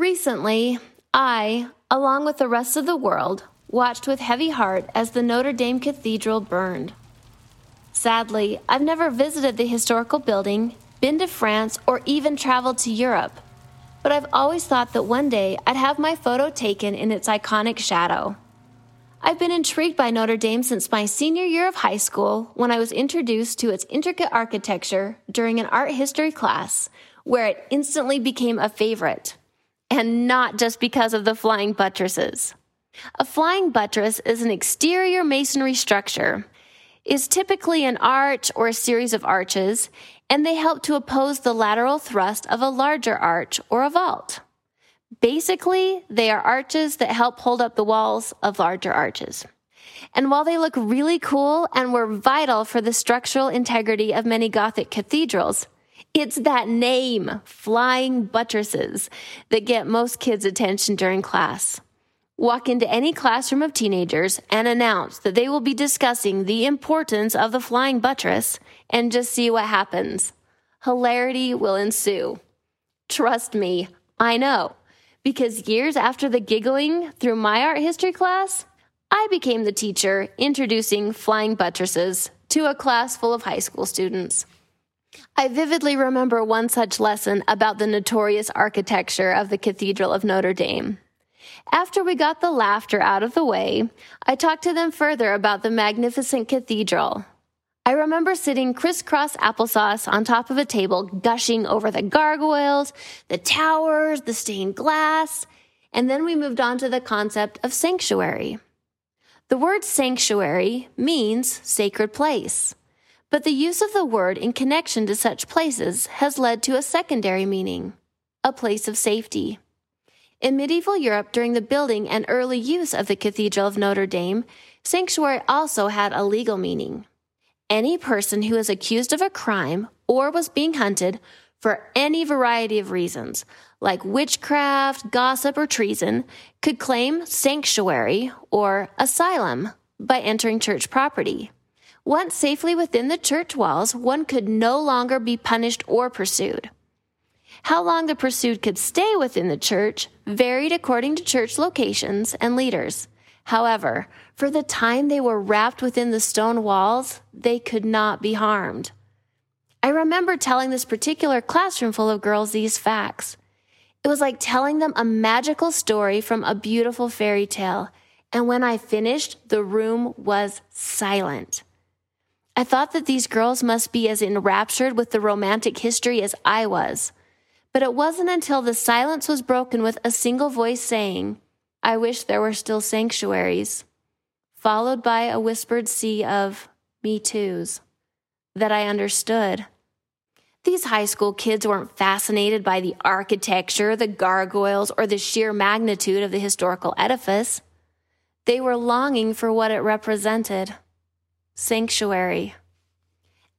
Recently, I, along with the rest of the world, watched with heavy heart as the Notre Dame Cathedral burned. Sadly, I've never visited the historical building, been to France, or even traveled to Europe, but I've always thought that one day I'd have my photo taken in its iconic shadow. I've been intrigued by Notre Dame since my senior year of high school when I was introduced to its intricate architecture during an art history class, where it instantly became a favorite. And not just because of the flying buttresses. A flying buttress is an exterior masonry structure. Is typically an arch or a series of arches, and they help to oppose the lateral thrust of a larger arch or a vault. Basically, they are arches that help hold up the walls of larger arches. And while they look really cool and were vital for the structural integrity of many Gothic cathedrals, it's that name, flying buttresses, that get most kids' attention during class. Walk into any classroom of teenagers and announce that they will be discussing the importance of the flying buttress and just see what happens. Hilarity will ensue. Trust me, I know because years after the giggling through my art history class, I became the teacher introducing flying buttresses to a class full of high school students. I vividly remember one such lesson about the notorious architecture of the Cathedral of Notre Dame. After we got the laughter out of the way, I talked to them further about the magnificent cathedral, I remember sitting crisscross applesauce on top of a table, gushing over the gargoyles, the towers, the stained glass, and then we moved on to the concept of sanctuary. The word sanctuary means sacred place, but the use of the word in connection to such places has led to a secondary meaning, a place of safety. In medieval Europe, during the building and early use of the Cathedral of Notre Dame, sanctuary also had a legal meaning any person who is accused of a crime or was being hunted for any variety of reasons, like witchcraft, gossip, or treason, could claim sanctuary or asylum by entering church property. Once safely within the church walls, one could no longer be punished or pursued. How long the pursued could stay within the church varied according to church locations and leaders. However, for the time they were wrapped within the stone walls, they could not be harmed. I remember telling this particular classroom full of girls these facts. It was like telling them a magical story from a beautiful fairy tale. And when I finished, the room was silent. I thought that these girls must be as enraptured with the romantic history as I was. But it wasn't until the silence was broken with a single voice saying, I wish there were still sanctuaries, followed by a whispered sea of me too's, that I understood. These high school kids weren't fascinated by the architecture, the gargoyles, or the sheer magnitude of the historical edifice. They were longing for what it represented sanctuary.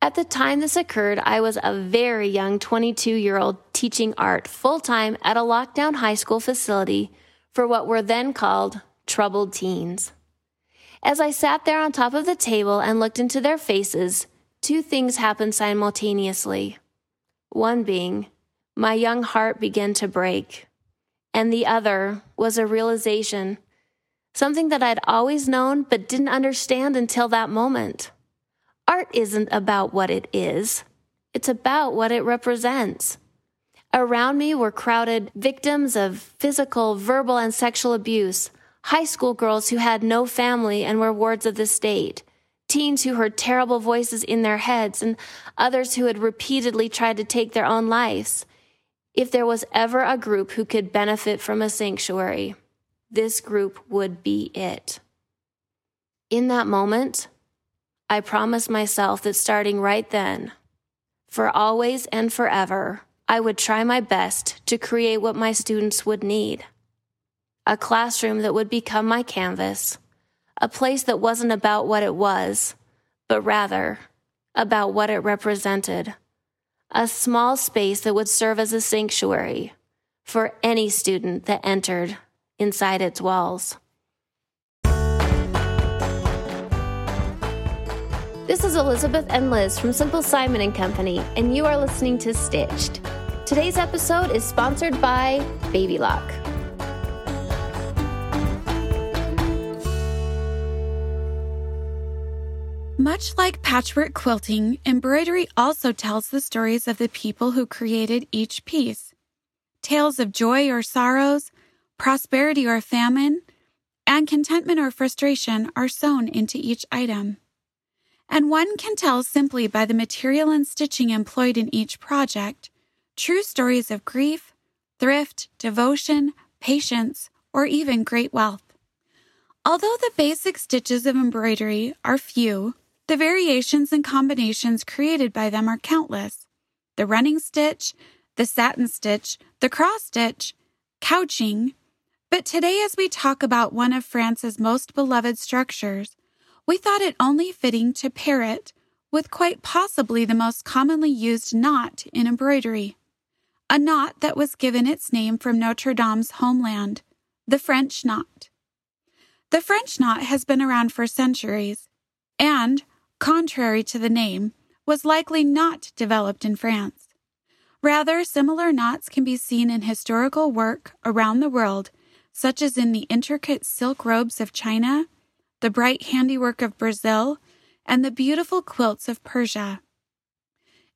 At the time this occurred, I was a very young 22 year old teaching art full time at a lockdown high school facility for what were then called troubled teens. As I sat there on top of the table and looked into their faces, two things happened simultaneously. One being, my young heart began to break, and the other was a realization, something that I'd always known but didn't understand until that moment. Art isn't about what it is, it's about what it represents. Around me were crowded victims of physical, verbal, and sexual abuse, high school girls who had no family and were wards of the state, teens who heard terrible voices in their heads, and others who had repeatedly tried to take their own lives. If there was ever a group who could benefit from a sanctuary, this group would be it. In that moment, I promised myself that starting right then, for always and forever, I would try my best to create what my students would need. A classroom that would become my canvas, a place that wasn't about what it was, but rather about what it represented, a small space that would serve as a sanctuary for any student that entered inside its walls. This is Elizabeth and Liz from Simple Simon and Company, and you are listening to Stitched. Today's episode is sponsored by Baby Lock. Much like patchwork quilting, embroidery also tells the stories of the people who created each piece. Tales of joy or sorrows, prosperity or famine, and contentment or frustration are sewn into each item. And one can tell simply by the material and stitching employed in each project true stories of grief, thrift, devotion, patience, or even great wealth. Although the basic stitches of embroidery are few, the variations and combinations created by them are countless. The running stitch, the satin stitch, the cross stitch, couching. But today, as we talk about one of France's most beloved structures, we thought it only fitting to pair it with quite possibly the most commonly used knot in embroidery a knot that was given its name from Notre Dame's homeland, the French knot. The French knot has been around for centuries and, contrary to the name, was likely not developed in France. Rather, similar knots can be seen in historical work around the world, such as in the intricate silk robes of China, the bright handiwork of Brazil, and the beautiful quilts of Persia.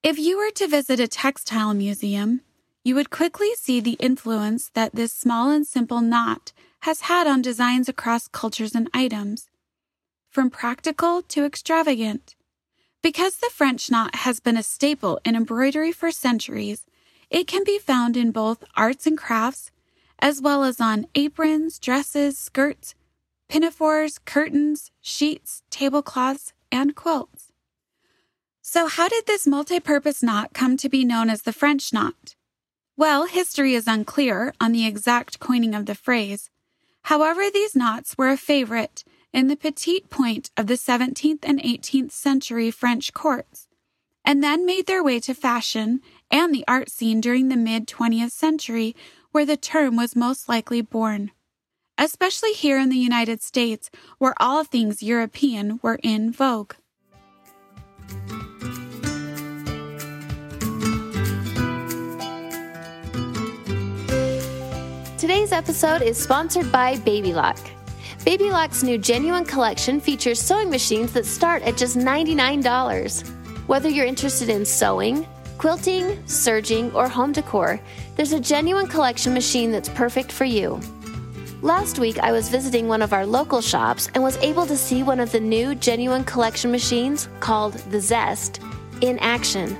If you were to visit a textile museum, you would quickly see the influence that this small and simple knot has had on designs across cultures and items, from practical to extravagant. Because the French knot has been a staple in embroidery for centuries, it can be found in both arts and crafts, as well as on aprons, dresses, skirts, pinafores, curtains, sheets, tablecloths, and quilts. So, how did this multi purpose knot come to be known as the French knot? Well, history is unclear on the exact coining of the phrase. However, these knots were a favorite in the petit point of the 17th and 18th century French courts, and then made their way to fashion and the art scene during the mid 20th century, where the term was most likely born. Especially here in the United States, where all things European were in vogue. Today's episode is sponsored by Baby Lock. Baby Lock's new genuine collection features sewing machines that start at just $99. Whether you're interested in sewing, quilting, serging, or home decor, there's a genuine collection machine that's perfect for you. Last week, I was visiting one of our local shops and was able to see one of the new genuine collection machines called the Zest in action.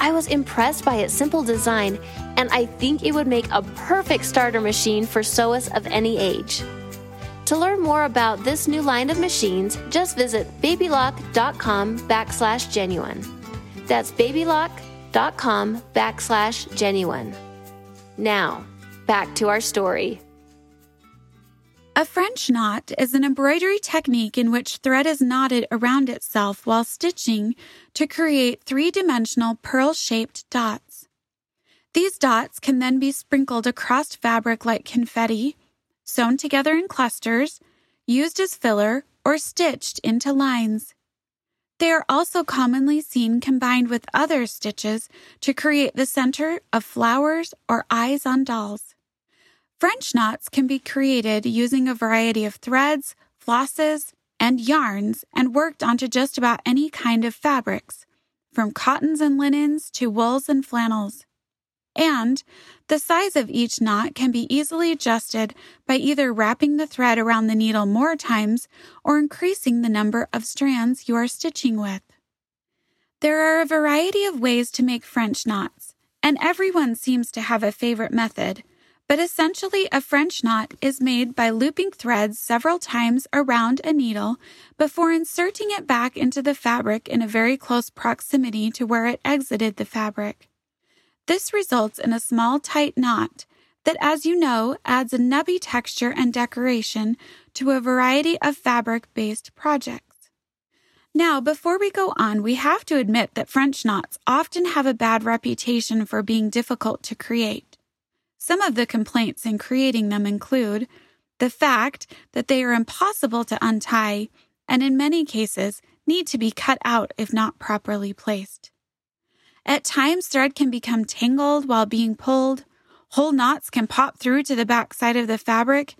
I was impressed by its simple design, and I think it would make a perfect starter machine for sewists of any age. To learn more about this new line of machines, just visit babylock.com backslash genuine. That's babylock.com backslash genuine. Now, back to our story. A French knot is an embroidery technique in which thread is knotted around itself while stitching to create three dimensional pearl shaped dots. These dots can then be sprinkled across fabric like confetti, sewn together in clusters, used as filler, or stitched into lines. They are also commonly seen combined with other stitches to create the center of flowers or eyes on dolls. French knots can be created using a variety of threads, flosses, and yarns and worked onto just about any kind of fabrics, from cottons and linens to wools and flannels. And the size of each knot can be easily adjusted by either wrapping the thread around the needle more times or increasing the number of strands you are stitching with. There are a variety of ways to make French knots, and everyone seems to have a favorite method but essentially a French knot is made by looping threads several times around a needle before inserting it back into the fabric in a very close proximity to where it exited the fabric. This results in a small tight knot that, as you know, adds a nubby texture and decoration to a variety of fabric based projects. Now, before we go on, we have to admit that French knots often have a bad reputation for being difficult to create. Some of the complaints in creating them include the fact that they are impossible to untie and in many cases need to be cut out if not properly placed. At times, thread can become tangled while being pulled. Whole knots can pop through to the back side of the fabric,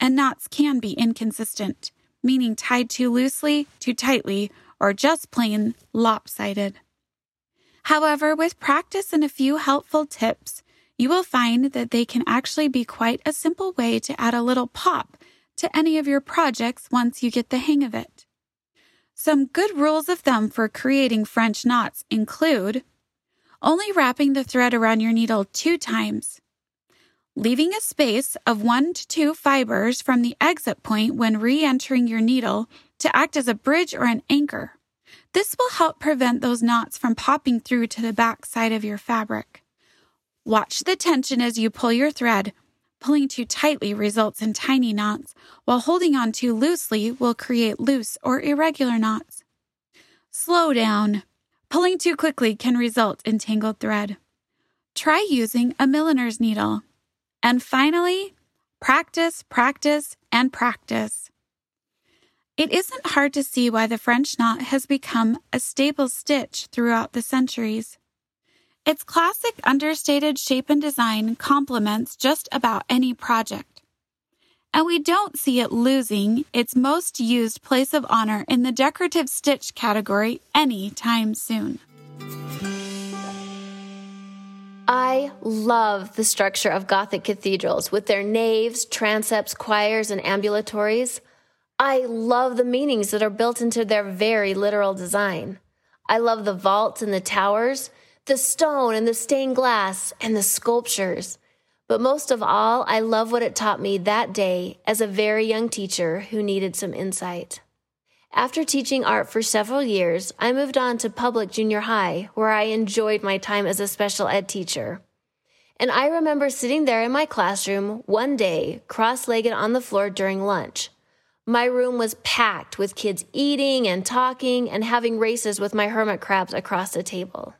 and knots can be inconsistent, meaning tied too loosely, too tightly, or just plain lopsided. However, with practice and a few helpful tips, you will find that they can actually be quite a simple way to add a little pop to any of your projects once you get the hang of it. Some good rules of thumb for creating French knots include only wrapping the thread around your needle two times, leaving a space of one to two fibers from the exit point when re entering your needle to act as a bridge or an anchor. This will help prevent those knots from popping through to the back side of your fabric. Watch the tension as you pull your thread. Pulling too tightly results in tiny knots, while holding on too loosely will create loose or irregular knots. Slow down. Pulling too quickly can result in tangled thread. Try using a milliner's needle. And finally, practice, practice, and practice. It isn't hard to see why the French knot has become a staple stitch throughout the centuries. Its classic understated shape and design complements just about any project. And we don't see it losing its most used place of honor in the decorative stitch category anytime soon. I love the structure of Gothic cathedrals with their naves, transepts, choirs, and ambulatories. I love the meanings that are built into their very literal design. I love the vaults and the towers the stone and the stained glass and the sculptures. But most of all, I love what it taught me that day as a very young teacher who needed some insight. After teaching art for several years, I moved on to public junior high, where I enjoyed my time as a special ed teacher. And I remember sitting there in my classroom one day, cross legged on the floor during lunch. My room was packed with kids eating and talking and having races with my hermit crabs across the table.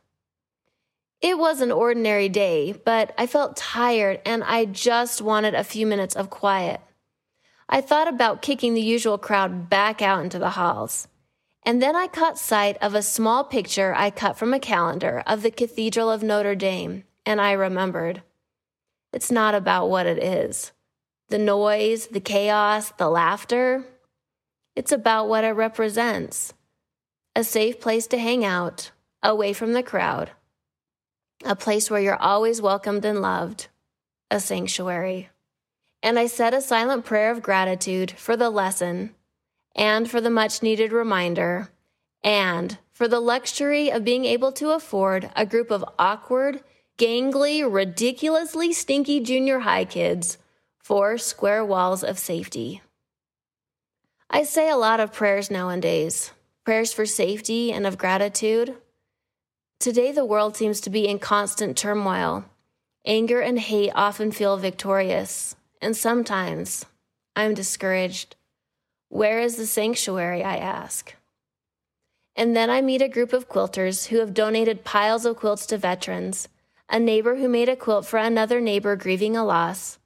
It was an ordinary day, but I felt tired and I just wanted a few minutes of quiet. I thought about kicking the usual crowd back out into the halls. And then I caught sight of a small picture I cut from a calendar of the Cathedral of Notre Dame, and I remembered. It's not about what it is the noise, the chaos, the laughter. It's about what it represents a safe place to hang out, away from the crowd a place where you're always welcomed and loved, a sanctuary. And I said a silent prayer of gratitude for the lesson and for the much needed reminder and for the luxury of being able to afford a group of awkward, gangly, ridiculously stinky junior high kids four square walls of safety. I say a lot of prayers nowadays prayers for safety and of gratitude. Today, the world seems to be in constant turmoil. Anger and hate often feel victorious, and sometimes I'm discouraged. Where is the sanctuary? I ask. And then I meet a group of quilters who have donated piles of quilts to veterans, a neighbor who made a quilt for another neighbor grieving a loss,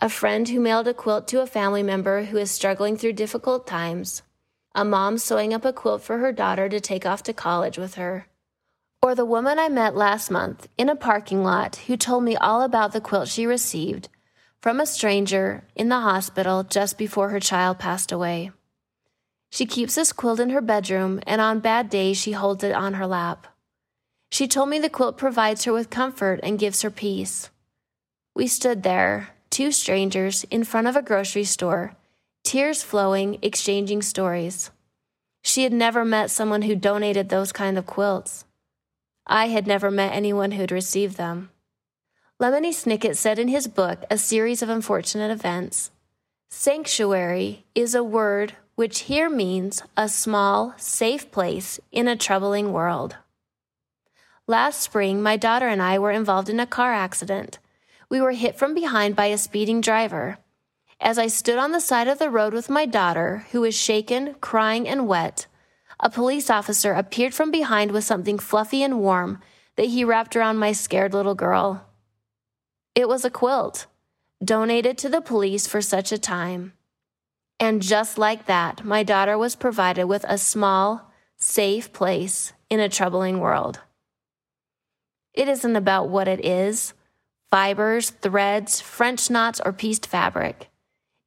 a friend who mailed a quilt to a family member who is struggling through difficult times, a mom sewing up a quilt for her daughter to take off to college with her or the woman I met last month in a parking lot who told me all about the quilt she received from a stranger in the hospital just before her child passed away. She keeps this quilt in her bedroom, and on bad days, she holds it on her lap. She told me the quilt provides her with comfort and gives her peace. We stood there, two strangers, in front of a grocery store, tears flowing, exchanging stories. She had never met someone who donated those kind of quilts. I had never met anyone who'd received them. Lemony Snicket said in his book, A Series of Unfortunate Events Sanctuary is a word which here means a small, safe place in a troubling world. Last spring, my daughter and I were involved in a car accident. We were hit from behind by a speeding driver. As I stood on the side of the road with my daughter, who was shaken, crying, and wet, a police officer appeared from behind with something fluffy and warm that he wrapped around my scared little girl. It was a quilt, donated to the police for such a time. And just like that, my daughter was provided with a small, safe place in a troubling world. It isn't about what it is fibers, threads, French knots, or pieced fabric.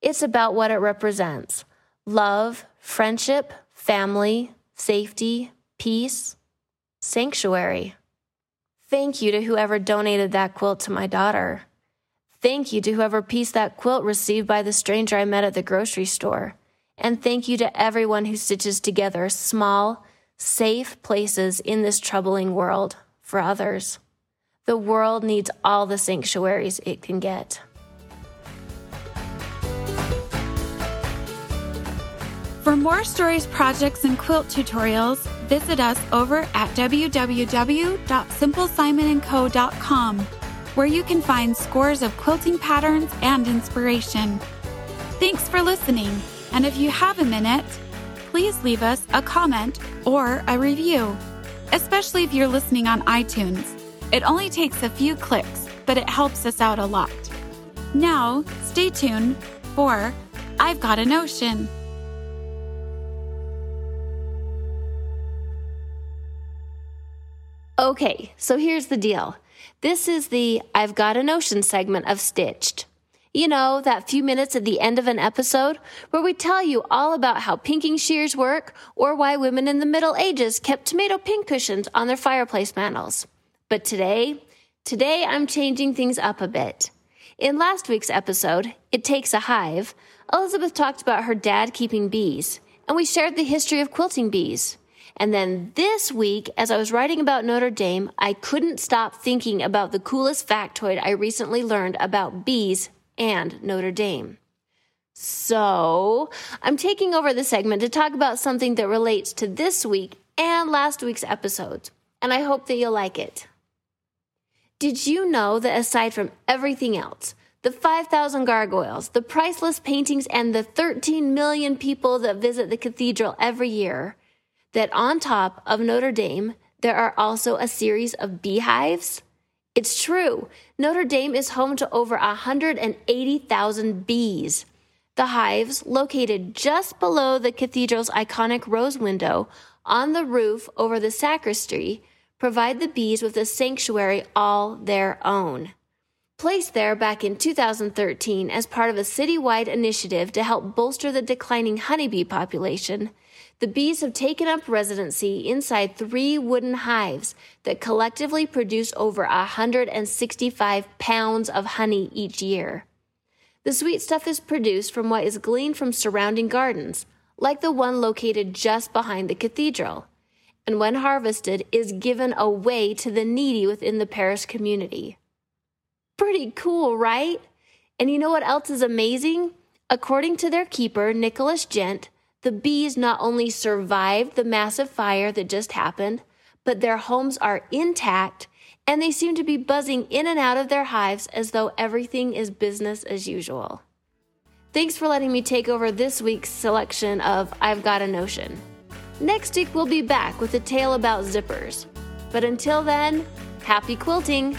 It's about what it represents love, friendship, family, safety, peace, sanctuary. Thank you to whoever donated that quilt to my daughter. Thank you to whoever pieced that quilt received by the stranger I met at the grocery store. And thank you to everyone who stitches together small, safe places in this troubling world for others. The world needs all the sanctuaries it can get. For more stories, projects, and quilt tutorials, visit us over at www.simplesimonandco.com, where you can find scores of quilting patterns and inspiration. Thanks for listening, and if you have a minute, please leave us a comment or a review, especially if you're listening on iTunes. It only takes a few clicks, but it helps us out a lot. Now, stay tuned for I've Got a Notion. Okay, so here's the deal. This is the I've Got a Notion segment of Stitched. You know, that few minutes at the end of an episode where we tell you all about how pinking shears work or why women in the Middle Ages kept tomato pincushions on their fireplace mantels. But today, today I'm changing things up a bit. In last week's episode, It Takes a Hive, Elizabeth talked about her dad keeping bees, and we shared the history of quilting bees. And then this week, as I was writing about Notre Dame, I couldn't stop thinking about the coolest factoid I recently learned about bees and Notre Dame. So, I'm taking over the segment to talk about something that relates to this week and last week's episodes, and I hope that you'll like it. Did you know that aside from everything else, the 5,000 gargoyles, the priceless paintings, and the 13 million people that visit the cathedral every year, that on top of Notre Dame, there are also a series of beehives? It's true. Notre Dame is home to over 180,000 bees. The hives, located just below the cathedral's iconic rose window on the roof over the sacristy, provide the bees with a sanctuary all their own. Placed there back in 2013 as part of a citywide initiative to help bolster the declining honeybee population, the bees have taken up residency inside three wooden hives that collectively produce over 165 pounds of honey each year. The sweet stuff is produced from what is gleaned from surrounding gardens, like the one located just behind the cathedral, and when harvested is given away to the needy within the parish community. Pretty cool, right? And you know what else is amazing? According to their keeper, Nicolas Géant, the bees not only survived the massive fire that just happened, but their homes are intact and they seem to be buzzing in and out of their hives as though everything is business as usual. Thanks for letting me take over this week's selection of I've Got a Notion. Next week, we'll be back with a tale about zippers. But until then, happy quilting!